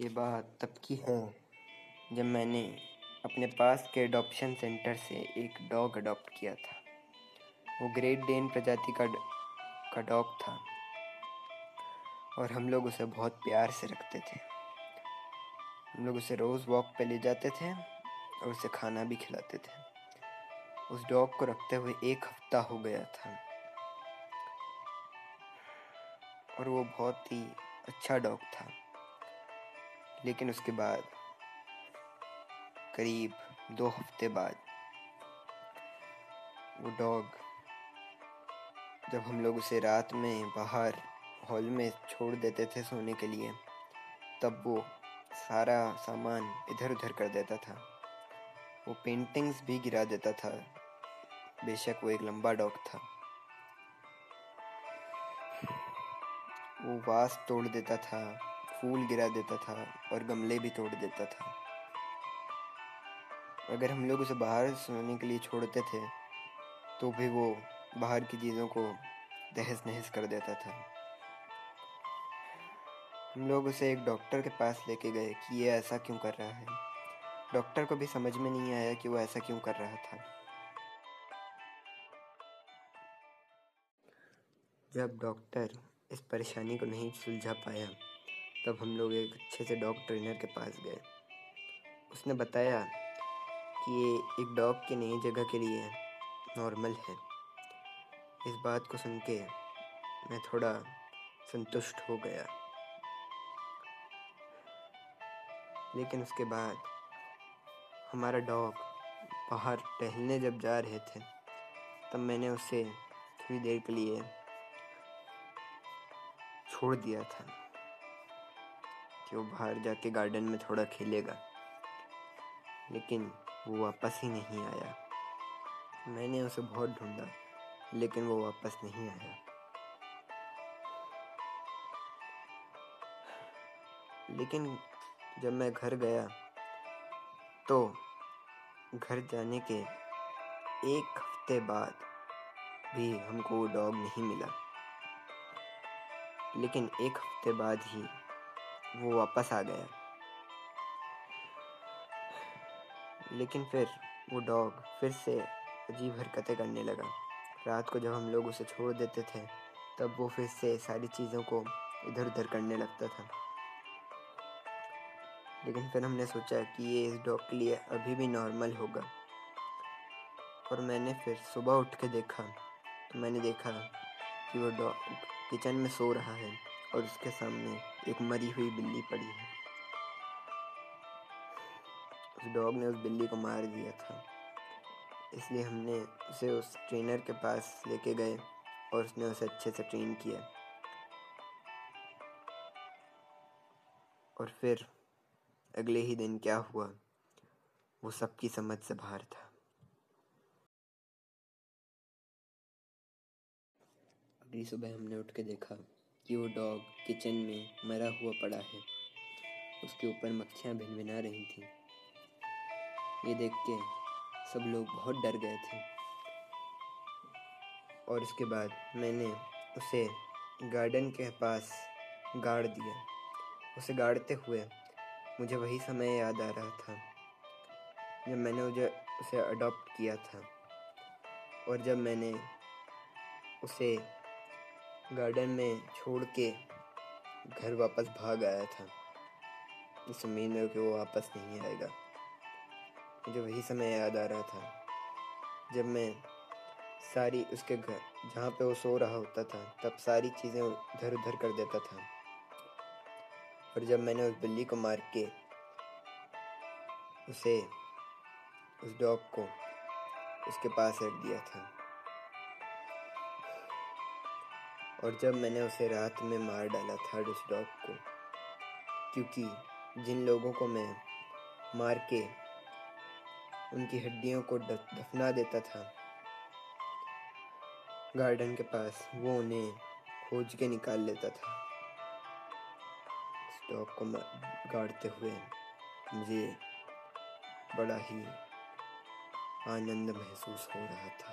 ये बात तब की है जब मैंने अपने पास के अडॉप्शन सेंटर से एक डॉग अडॉप्ट किया था। वो ग्रेट डेन प्रजाति का का डॉग था और हम लोग उसे बहुत प्यार से रखते थे। हम लोग उसे रोज़ वॉक पे ले जाते थे और उसे खाना भी खिलाते थे। उस डॉग को रखते हुए एक हफ़्ता हो गया था और वो बहुत ही अच्छा डॉग था। लेकिन उसके बाद, करीब दो हफ़्ते बाद, वो डॉग, जब हम लोग उसे रात में बाहर हॉल में छोड़ देते थे सोने के लिए, तब वो सारा सामान इधर उधर कर देता था। वो पेंटिंग्स भी गिरा देता था। बेशक वो एक लंबा डॉग था। वो वास तोड़ देता था। फूल गिरा देता था और गमले भी तोड़ देता था। अगर हम लोग उसे बाहर सोने के लिए छोड़ते थे तो भी वो बाहर की चीज़ों को दहस नहस कर देता था। हम लोग उसे एक डॉक्टर के पास लेके गए कि ये ऐसा क्यों कर रहा है। डॉक्टर को भी समझ में नहीं आया कि वो ऐसा क्यों कर रहा था। जब डॉक्टर इस परेशानी को नहीं सुलझा पाया तब हम लोग एक अच्छे से डॉग ट्रेनर के पास गए। उसने बताया कि ये एक डॉग की नई जगह के लिए नॉर्मल है। इस बात को सुन के मैं थोड़ा संतुष्ट हो गया। लेकिन उसके बाद हमारा डॉग बाहर टहलने जब जा रहे थे, तब मैंने उसे थोड़ी देर के लिए छोड़ दिया था। कि वो बाहर जाके गार्डन में थोड़ा खेलेगा। लेकिन वो वापस ही नहीं आया। मैंने उसे बहुत ढूंढा, लेकिन वो वापस नहीं आया। लेकिन जब मैं घर गया तो घर जाने के एक हफ़्ते बाद भी हमको वो डॉग नहीं मिला। लेकिन एक हफ़्ते बाद ही वो वापस आ गया। लेकिन फिर वो डॉग फिर से अजीब हरकतें करने लगा। रात को जब हम लोग उसे छोड़ देते थे, तब वो फिर से सारी चीज़ों को इधर उधर करने लगता था। लेकिन फिर हमने सोचा कि ये इस डॉग के लिए अभी भी नॉर्मल होगा। और मैंने फिर सुबह उठ के देखा तो मैंने देखा कि वो डॉग किचन में सो रहा है और उसके सामने एक मरी हुई बिल्ली पड़ी है। उस डॉग ने उस बिल्ली को मार दिया था। इसलिए हमने उसे उस ट्रेनर के पास लेके गए और उसने उसे अच्छे से ट्रेन किया। और फिर अगले ही दिन क्या हुआ? वो सबकी समझ से बाहर था। अगली सुबह हमने उठ के देखा कि वो डॉग किचन में मरा हुआ पड़ा है। उसके ऊपर मक्खियाँ भिनभिना रही थी। ये देख के सब लोग बहुत डर गए थे। और इसके बाद मैंने उसे गार्डन के पास गाड़ दिया। उसे गाड़ते हुए मुझे वही समय याद आ रहा था, जब मैंने उसे उसे अडॉप्ट किया था। और जब मैंने उसे गार्डन में छोड़ के घर वापस भाग आया था। इस उम्मीद में कि वो वापस नहीं आएगा। मुझे वही समय याद आ रहा था, जब मैं सारी उसके घर, जहाँ पे वो सो रहा होता था, तब सारी चीज़ें इधर उधर कर देता था। और जब मैंने उस बिल्ली को मार के उसे, उस डॉग को उसके पास रख दिया था और जब मैंने उसे रात में मार डाला था उस डॉग को, क्योंकि जिन लोगों को मैं मार के उनकी हड्डियों को दफना देता था, गार्डन के पास वो उन्हें खोज के निकाल लेता था। उस डॉग को गाड़ते हुए मुझे बड़ा ही आनंद महसूस हो रहा था।